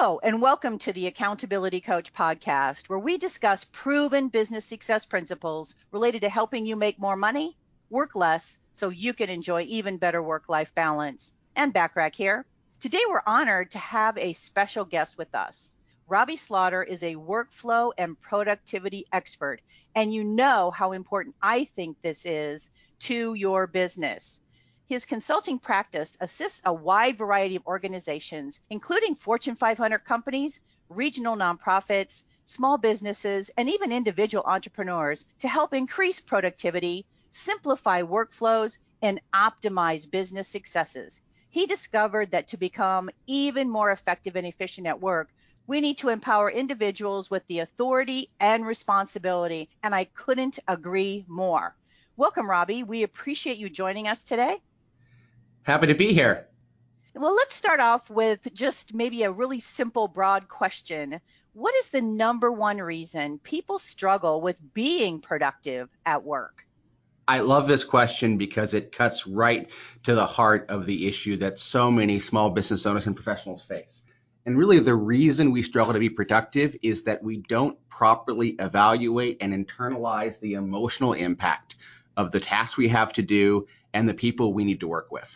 Hello, and welcome to the Accountability Coach podcast, where we discuss proven business success principles related to helping you make more money, work less, so you can enjoy even better work life balance. Anne Bachrach here. Today, we're honored to have a special guest with us. Robby Slaughter is a workflow and productivity expert, and you know how important I think this is to your business. His consulting practice assists a wide variety of organizations, including Fortune 500 companies, regional nonprofits, small businesses, and even individual entrepreneurs to help increase productivity, simplify workflows, and optimize business successes. He discovered that to become even more effective and efficient at work, we need to empower individuals with the authority and responsibility, and I couldn't agree more. Welcome, Robby. We appreciate you joining us today. Happy to be here. Well, let's start off with just maybe a really simple, broad question. What is the number one reason people struggle with being productive at work? I love this question because it cuts right to the heart of the issue that so many small business owners and professionals face. And really, the reason we struggle to be productive is that we don't properly evaluate and internalize the emotional impact of the tasks we have to do and the people we need to work with.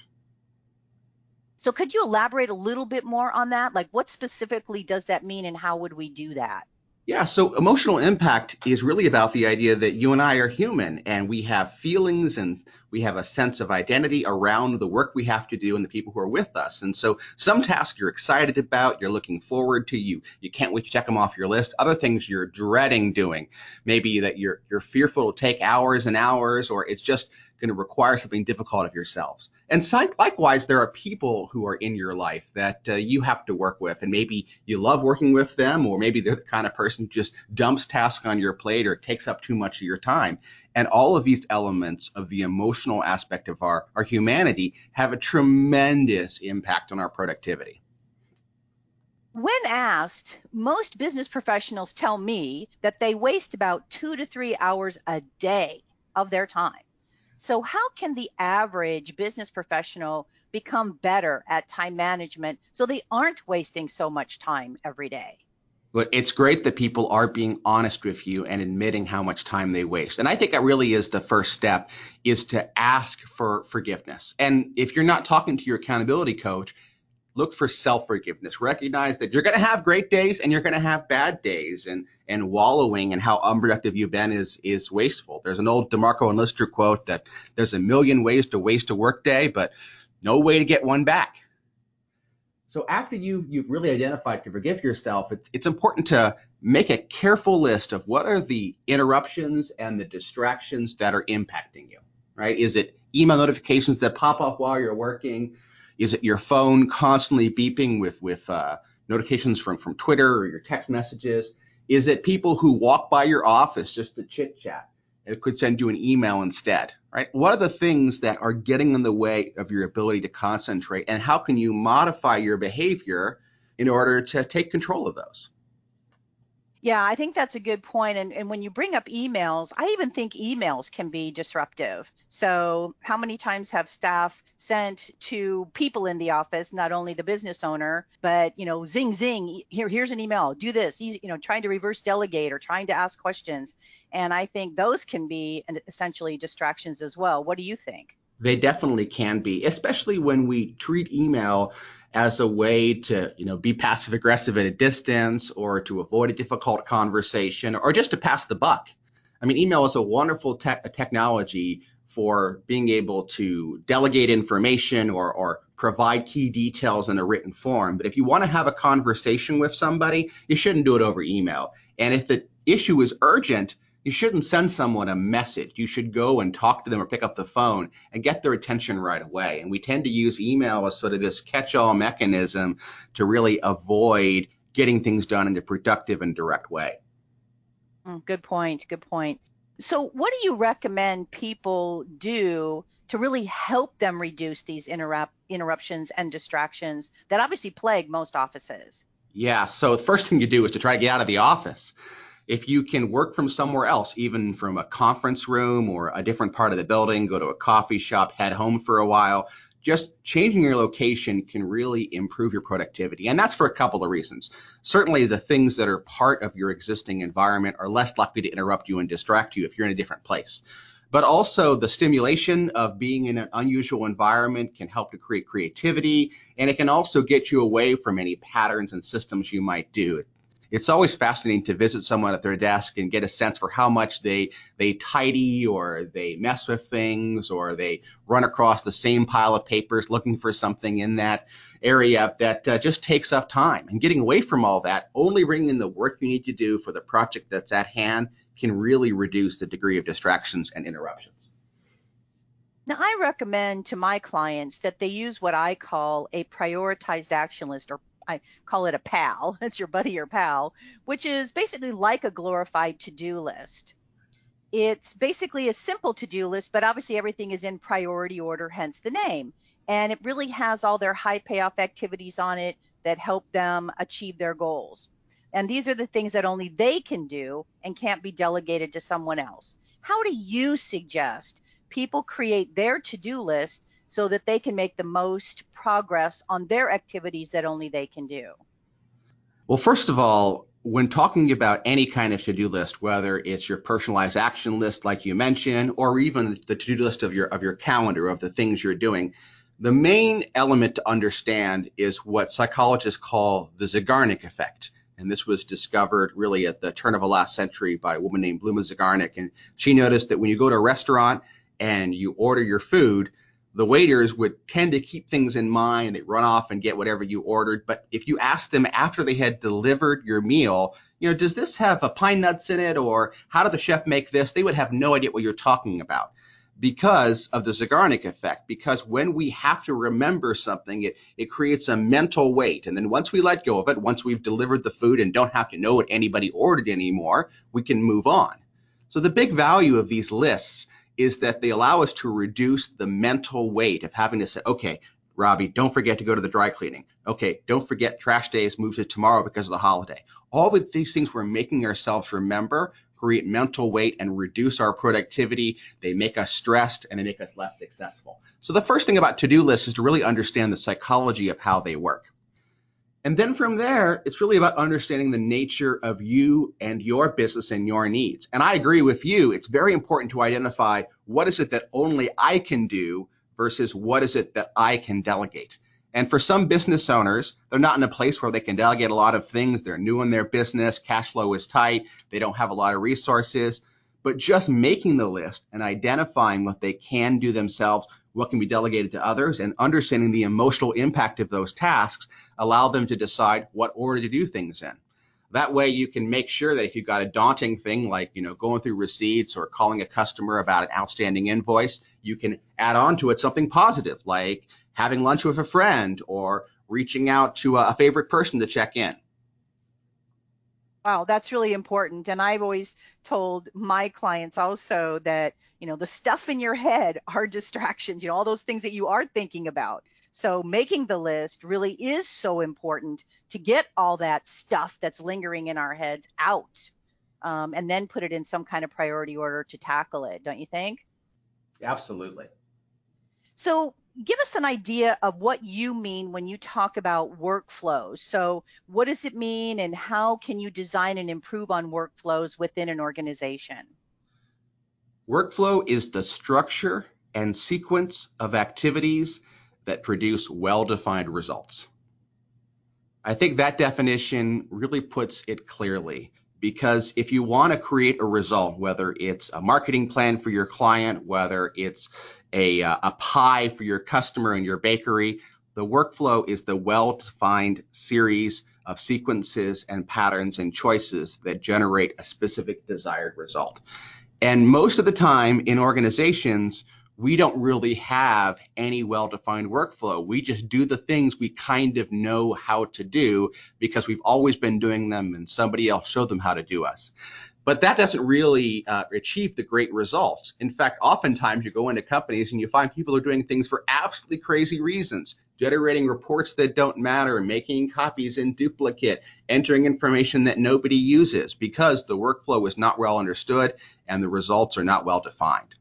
So could you elaborate a little bit more on that? Like what specifically does that mean and how would we do that? Yeah, so emotional impact is really about the idea that you and I are human and we have feelings and we have a sense of identity around the work we have to do and the people who are with us. And so some tasks you're excited about, you're looking forward to, you you can't wait to check them off your list. Other things you're dreading doing. Maybe that you're you're fearful to take hours and hours or it's just going to require something difficult of yourselves. And likewise, there are people who are in your life that uh, you have to work with, and maybe you love working with them, or maybe they're the kind of person who just dumps tasks on your plate or takes up too much of your time. And all of these elements of the emotional aspect of our, our humanity have a tremendous impact on our productivity. When asked, most business professionals tell me that they waste about two to three hours a day of their time. So, how can the average business professional become better at time management so they aren't wasting so much time every day? But it's great that people are being honest with you and admitting how much time they waste. And I think that really is the first step is to ask for forgiveness. And if you're not talking to your accountability coach, look for self-forgiveness. Recognize that you're going to have great days and you're going to have bad days and, and wallowing and how unproductive you've been is, is wasteful. There's an old DeMarco and Lister quote that there's a million ways to waste a workday, but no way to get one back. So after you, you've really identified to forgive yourself, it's, it's important to make a careful list of what are the interruptions and the distractions that are impacting you, right? Is it email notifications that pop up while you're working? Is it your phone constantly beeping with with uh, notifications from from Twitter or your text messages? Is it people who walk by your office just to chit chat? It could send you an email instead, right? What are the things that are getting in the way of your ability to concentrate, and how can you modify your behavior in order to take control of those? Yeah, I think that's a good point. And, and when you bring up emails, I even think emails can be disruptive. So, how many times have staff sent to people in the office, not only the business owner, but you know, zing zing, here here's an email, do this, you know, trying to reverse delegate or trying to ask questions. And I think those can be essentially distractions as well. What do you think? They definitely can be, especially when we treat email as a way to, you know, be passive aggressive at a distance or to avoid a difficult conversation or just to pass the buck. I mean, email is a wonderful te- technology for being able to delegate information or, or provide key details in a written form. But if you want to have a conversation with somebody, you shouldn't do it over email. And if the issue is urgent, you shouldn't send someone a message. You should go and talk to them or pick up the phone and get their attention right away. And we tend to use email as sort of this catch all mechanism to really avoid getting things done in a productive and direct way. Mm, good point. Good point. So, what do you recommend people do to really help them reduce these interrupt, interruptions and distractions that obviously plague most offices? Yeah. So, the first thing you do is to try to get out of the office if you can work from somewhere else, even from a conference room or a different part of the building, go to a coffee shop, head home for a while, just changing your location can really improve your productivity. And that's for a couple of reasons. Certainly, the things that are part of your existing environment are less likely to interrupt you and distract you if you're in a different place. But also, the stimulation of being in an unusual environment can help to create creativity, and it can also get you away from any patterns and systems you might do it's always fascinating to visit someone at their desk and get a sense for how much they they tidy or they mess with things or they run across the same pile of papers looking for something in that area that uh, just takes up time. And getting away from all that, only bringing in the work you need to do for the project that's at hand can really reduce the degree of distractions and interruptions. Now, I recommend to my clients that they use what I call a prioritized action list or I call it a pal. It's your buddy or pal, which is basically like a glorified to-do list. It's basically a simple to-do list, but obviously everything is in priority order, hence the name. And it really has all their high payoff activities on it that help them achieve their goals. And these are the things that only they can do and can't be delegated to someone else. How do you suggest people create their to-do list so that they can make the most progress on their activities that only they can do? Well, first of all, when talking about any kind of to-do list, whether it's your personalized action list, like you mentioned, or even the to-do list of your of your calendar of the things you're doing, the main element to understand is what psychologists call the Zeigarnik effect. And this was discovered really at the turn of the last century by a woman named Bluma Zeigarnik. And she noticed that when you go to a restaurant and you order your food, the waiters would tend to keep things in mind. They run off and get whatever you ordered. But if you ask them after they had delivered your meal, you know, does this have a pine nuts in it or how did the chef make this? They would have no idea what you're talking about because of the Zeigarnik effect. Because when we have to remember something, it, it creates a mental weight. And then once we let go of it, once we've delivered the food and don't have to know what anybody ordered anymore, we can move on. So the big value of these lists is that they allow us to reduce the mental weight of having to say, okay, Robby, don't forget to go to the dry cleaning. Okay, don't forget trash day is moved to tomorrow because of the holiday. All of these things we're making ourselves remember create mental weight and reduce our productivity. They make us stressed and they make us less successful. So the first thing about to-do lists is to really understand the psychology of how they work. And then from there, it's really about understanding the nature of you and your business and your needs. And I agree with you. It's very important to identify what is it that only I can do versus what is it that I can delegate. And for some business owners, they're not in a place where they can delegate a lot of things. They're new in their business, cash flow is tight, they don't have a lot of resources. But just making the list and identifying what they can do themselves what can be delegated to others, and understanding the emotional impact of those tasks allow them to decide what order to do things in. That way you can make sure that if you've got a daunting thing like, you know, going through receipts or calling a customer about an outstanding invoice, you can add on to it something positive like having lunch with a friend or reaching out to a favorite person to check in. Wow, that's really important. And I've always told my clients also that, you know, the stuff in your head are distractions, you know, all those things that you are thinking about. So making the list really is so important to get all that stuff that's lingering in our heads out um, and then put it in some kind of priority order to tackle it, don't you think? Absolutely. So give us an idea of what you mean when you talk about workflows. So, what does it mean, and how can you design and improve on workflows within an organization? Workflow is the structure and sequence of activities that produce well defined results. I think that definition really puts it clearly because if you want to create a result, whether it's a marketing plan for your client, whether it's a, uh, a pie for your customer in your bakery, the workflow is the well defined series of sequences and patterns and choices that generate a specific desired result. And most of the time in organizations, we don't really have any well defined workflow. We just do the things we kind of know how to do because we've always been doing them and somebody else showed them how to do us. But that doesn't really uh, achieve the great results. In fact, oftentimes you go into companies and you find people are doing things for absolutely crazy reasons, generating reports that don't matter, making copies in duplicate, entering information that nobody uses because the workflow is not well understood and the results are not well defined.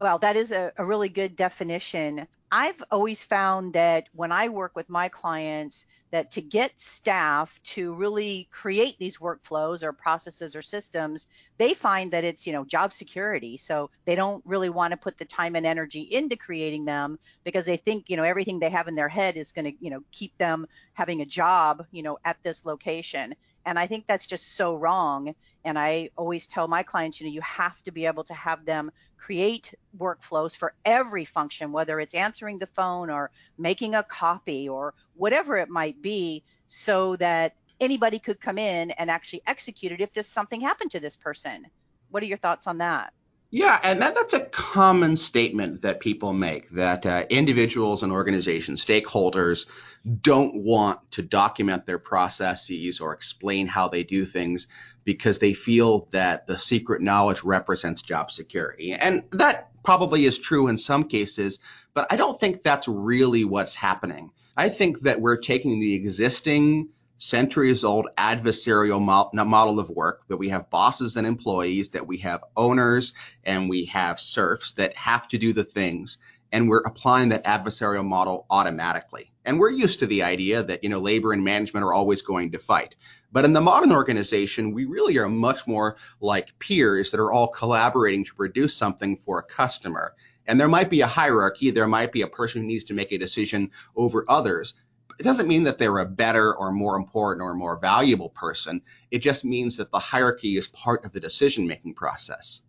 Well, that is a, a really good definition I've always found that when I work with my clients, that to get staff to really create these workflows or processes or systems, they find that it's, you know, job security. So they don't really want to put the time and energy into creating them because they think, you know, everything they have in their head is going to, you know, keep them having a job, you know, at this location. And I think that's just so wrong. And I always tell my clients, you know, you have to be able to have them create workflows for every function, whether it's answering the phone or making a copy or whatever it might be, so that anybody could come in and actually execute it if this something happened to this person. What are your thoughts on that? Yeah, and that, that's a common statement that people make that uh, individuals and organizations, stakeholders, don't want to document their processes or explain how they do things because they feel that the secret knowledge represents job security. And that probably is true in some cases, but I don't think that's really what's happening. I think that we're taking the existing centuries old adversarial model of work that we have bosses and employees, that we have owners and we have serfs that have to do the things. And we're applying that adversarial model automatically. And we're used to the idea that, you know, labor and management are always going to fight. But in the modern organization, we really are much more like peers that are all collaborating to produce something for a customer. And there might be a hierarchy. There might be a person who needs to make a decision over others it doesn't mean that they're a better or more important or more valuable person. It just means that the hierarchy is part of the decision making process.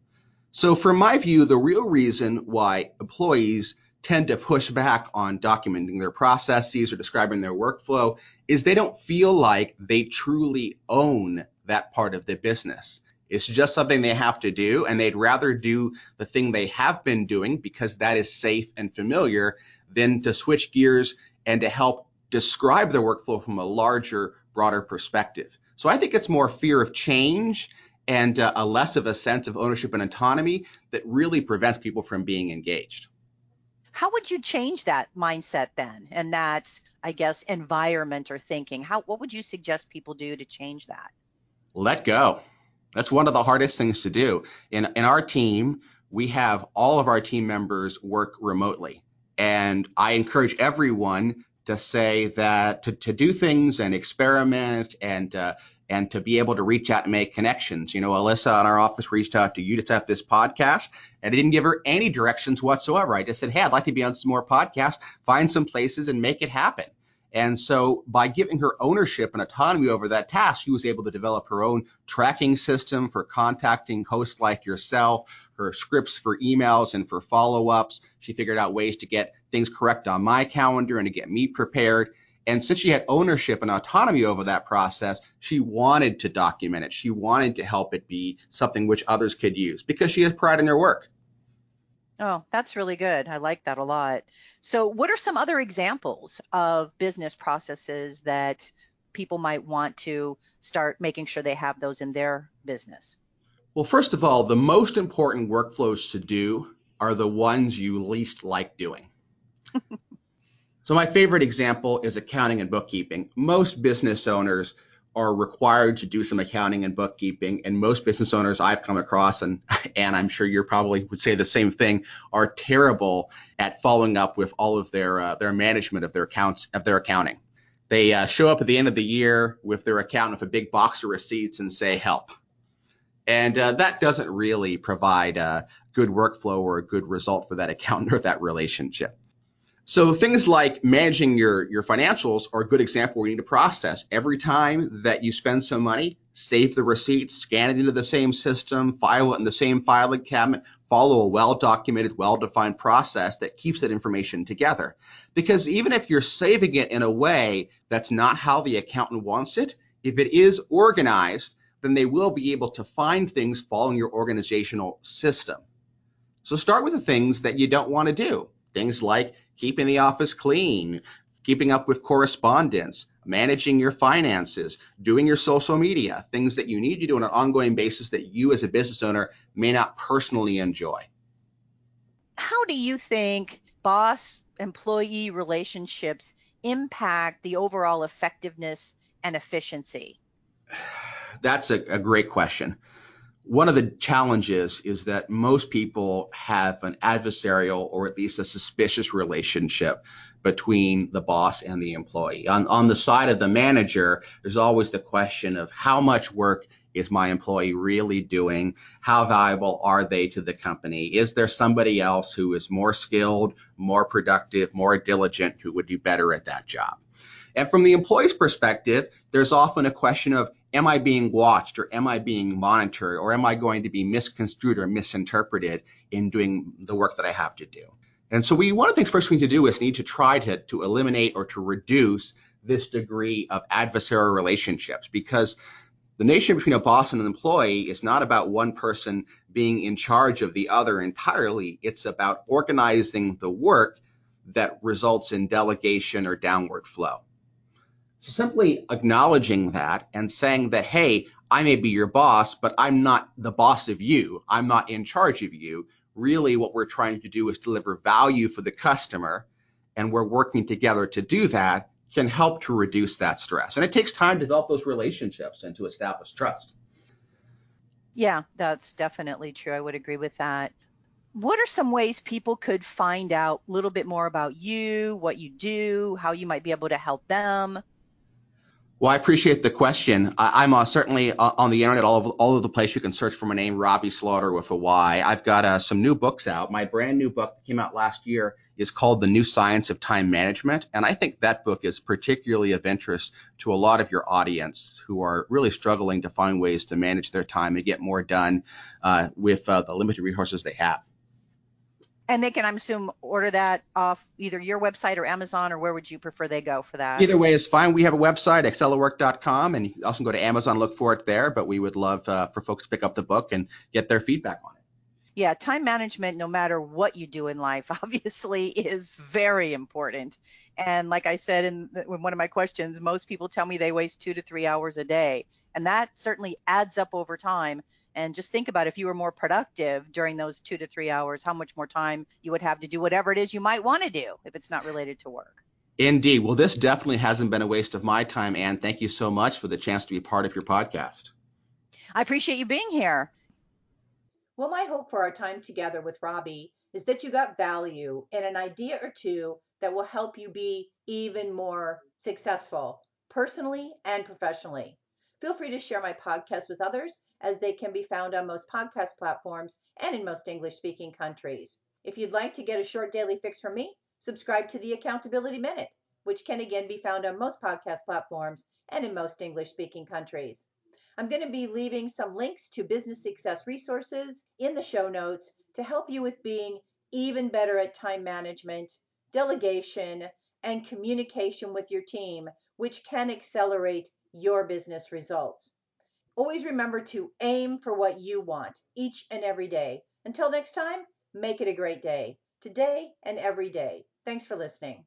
So, from my view, the real reason why employees tend to push back on documenting their processes or describing their workflow is they don't feel like they truly own that part of the business. It's just something they have to do, and they'd rather do the thing they have been doing because that is safe and familiar than to switch gears and to help describe their workflow from a larger, broader perspective. So I think it's more fear of change and uh, a less of a sense of ownership and autonomy that really prevents people from being engaged. How would you change that mindset then and that, I guess, environment or thinking? How, what would you suggest people do to change that? Let go. That's one of the hardest things to do. In, in our team, we have all of our team members work remotely. And I encourage everyone to say that to, to do things and experiment and uh, and to be able to reach out and make connections. You know, Alyssa in our office reached out to you to set up this podcast, and I didn't give her any directions whatsoever. I just said, hey, I'd like to be on some more podcasts, find some places, and make it happen. And so by giving her ownership and autonomy over that task, she was able to develop her own tracking system for contacting hosts like yourself, her scripts for emails and for follow ups. She figured out ways to get things correct on my calendar and to get me prepared. And since she had ownership and autonomy over that process, she wanted to document it. She wanted to help it be something which others could use because she has pride in her work. Oh, that's really good. I like that a lot. So, what are some other examples of business processes that people might want to start making sure they have those in their business? Well, first of all, the most important workflows to do are the ones you least like doing. So, my favorite example is accounting and bookkeeping. Most business owners are required to do some accounting and bookkeeping. And most business owners I've come across, and and I'm sure you probably would say the same thing, are terrible at following up with all of their uh, their management of their accounts of their accounting. They uh, show up at the end of the year with their accountant with a big box of receipts and say help, and uh, that doesn't really provide a good workflow or a good result for that accountant or that relationship. So things like managing your, your financials are a good example where you need to process. Every time that you spend some money, save the receipt, scan it into the same system, file it in the same filing cabinet, follow a well-documented, well-defined process that keeps that information together. Because even if you're saving it in a way that's not how the accountant wants it, if it is organized, then they will be able to find things following your organizational system. So start with the things that you don't want to do. Things like keeping the office clean, keeping up with correspondence, managing your finances, doing your social media, things that you need to do on an ongoing basis that you as a business owner may not personally enjoy. How do you think boss employee relationships impact the overall effectiveness and efficiency? That's a, a great question. One of the challenges is that most people have an adversarial or at least a suspicious relationship between the boss and the employee. On, on the side of the manager, there's always the question of how much work is my employee really doing? How valuable are they to the company? Is there somebody else who is more skilled, more productive, more diligent who would do better at that job? And from the employee's perspective, there's often a question of am I being watched or am I being monitored or am I going to be misconstrued or misinterpreted in doing the work that I have to do? And so we one of the things first we need to do is need to try to, to eliminate or to reduce this degree of adversarial relationships because the nation between a boss and an employee is not about one person being in charge of the other entirely. It's about organizing the work that results in delegation or downward flow. So simply acknowledging that and saying that, hey, I may be your boss, but I'm not the boss of you. I'm not in charge of you. Really, what we're trying to do is deliver value for the customer, and we're working together to do that can help to reduce that stress. And it takes time to develop those relationships and to establish trust. Yeah, that's definitely true. I would agree with that. What are some ways people could find out a little bit more about you, what you do, how you might be able to help them? Well, I appreciate the question. I, am uh, certainly uh, on the internet, all over, all over the place. You can search for my name, Robby Slaughter with a Y. I've got uh, some new books out. My brand new book that came out last year is called The New Science of Time Management. And I think that book is particularly of interest to a lot of your audience who are really struggling to find ways to manage their time and get more done uh, with uh, the limited resources they have. And they can, I'm assuming, order that off either your website or Amazon, or where would you prefer they go for that? Either way is fine. We have a website, accelawork.com, and you can also go to Amazon, look for it there. But we would love uh, for folks to pick up the book and get their feedback on it. Yeah, time management, no matter what you do in life, obviously is very important. And like I said in, in one of my questions, most people tell me they waste two to three hours a day. And that certainly adds up over time and just think about if you were more productive during those two to three hours, how much more time you would have to do whatever it is you might want to do if it's not related to work. Indeed. Well, this definitely hasn't been a waste of my time, Anne. Thank you so much for the chance to be part of your podcast. I appreciate you being here. Well, my hope for our time together with Robby is that you got value and an idea or two that will help you be even more successful personally and professionally. Feel free to share my podcast with others as they can be found on most podcast platforms and in most English speaking countries. If you'd like to get a short daily fix from me, subscribe to the Accountability Minute, which can again be found on most podcast platforms and in most English speaking countries. I'm going to be leaving some links to business success resources in the show notes to help you with being even better at time management, delegation, and communication with your team, which can accelerate your business results. Always remember to aim for what you want each and every day. Until next time, make it a great day, today and every day. Thanks for listening.